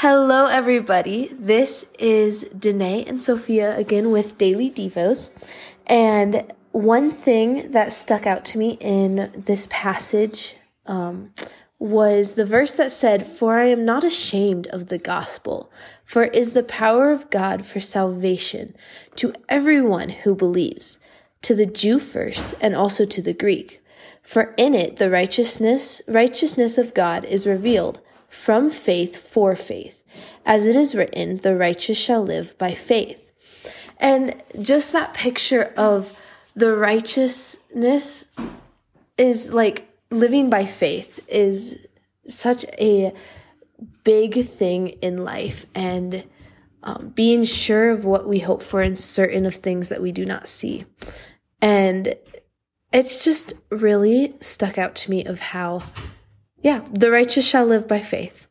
Hello, everybody. This is Danae and Sophia again with Daily Devos. And one thing that stuck out to me in this passage um, was the verse that said, For I am not ashamed of the gospel, for it is the power of God for salvation to everyone who believes, to the Jew first, and also to the Greek. For in it the righteousness, righteousness of God is revealed from faith for faith. As it is written, the righteous shall live by faith. And just that picture of the righteousness is like living by faith is such a big thing in life and um, being sure of what we hope for and certain of things that we do not see. And it's just really stuck out to me of how yeah, the righteous shall live by faith.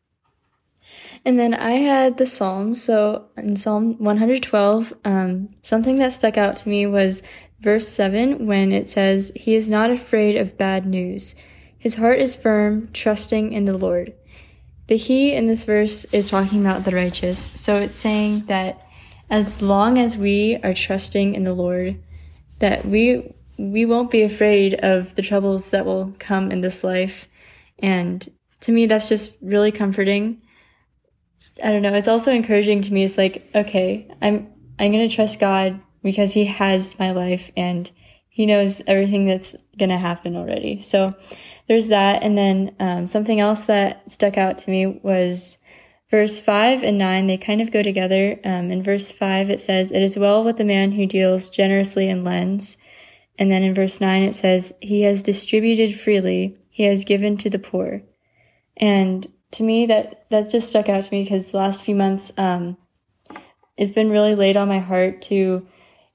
And then I had the Psalms. So in Psalm 112, um, something that stuck out to me was verse 7 when it says, He is not afraid of bad news. His heart is firm, trusting in the Lord. The He in this verse is talking about the righteous. So it's saying that as long as we are trusting in the Lord, that we we won't be afraid of the troubles that will come in this life and to me, that's just really comforting. I don't know. It's also encouraging to me. It's like, okay, I'm, I'm going to trust God because he has my life and he knows everything that's going to happen already. So there's that. And then, um, something else that stuck out to me was verse five and nine. They kind of go together. Um, in verse five, it says, it is well with the man who deals generously and lends. And then in verse nine, it says, he has distributed freely he has given to the poor. And to me, that, that just stuck out to me because the last few months, um, it's been really laid on my heart to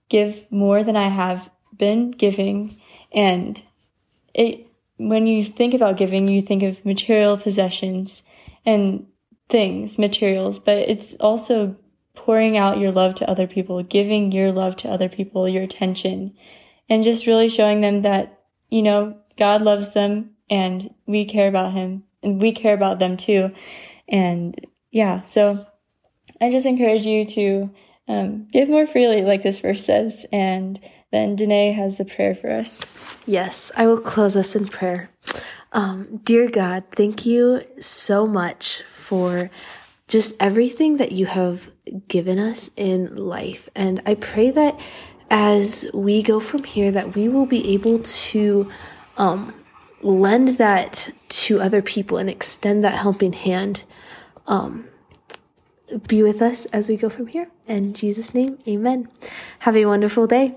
give more than I have been giving. And it, when you think about giving, you think of material possessions and things, materials, but it's also pouring out your love to other people, giving your love to other people, your attention, and just really showing them that, you know, God loves them and we care about him and we care about them too. And yeah, so I just encourage you to um, give more freely, like this verse says. And then Danae has a prayer for us. Yes, I will close us in prayer. Um, dear God, thank you so much for just everything that you have given us in life. And I pray that as we go from here, that we will be able to um, lend that to other people and extend that helping hand. Um, be with us as we go from here. In Jesus' name, amen. Have a wonderful day.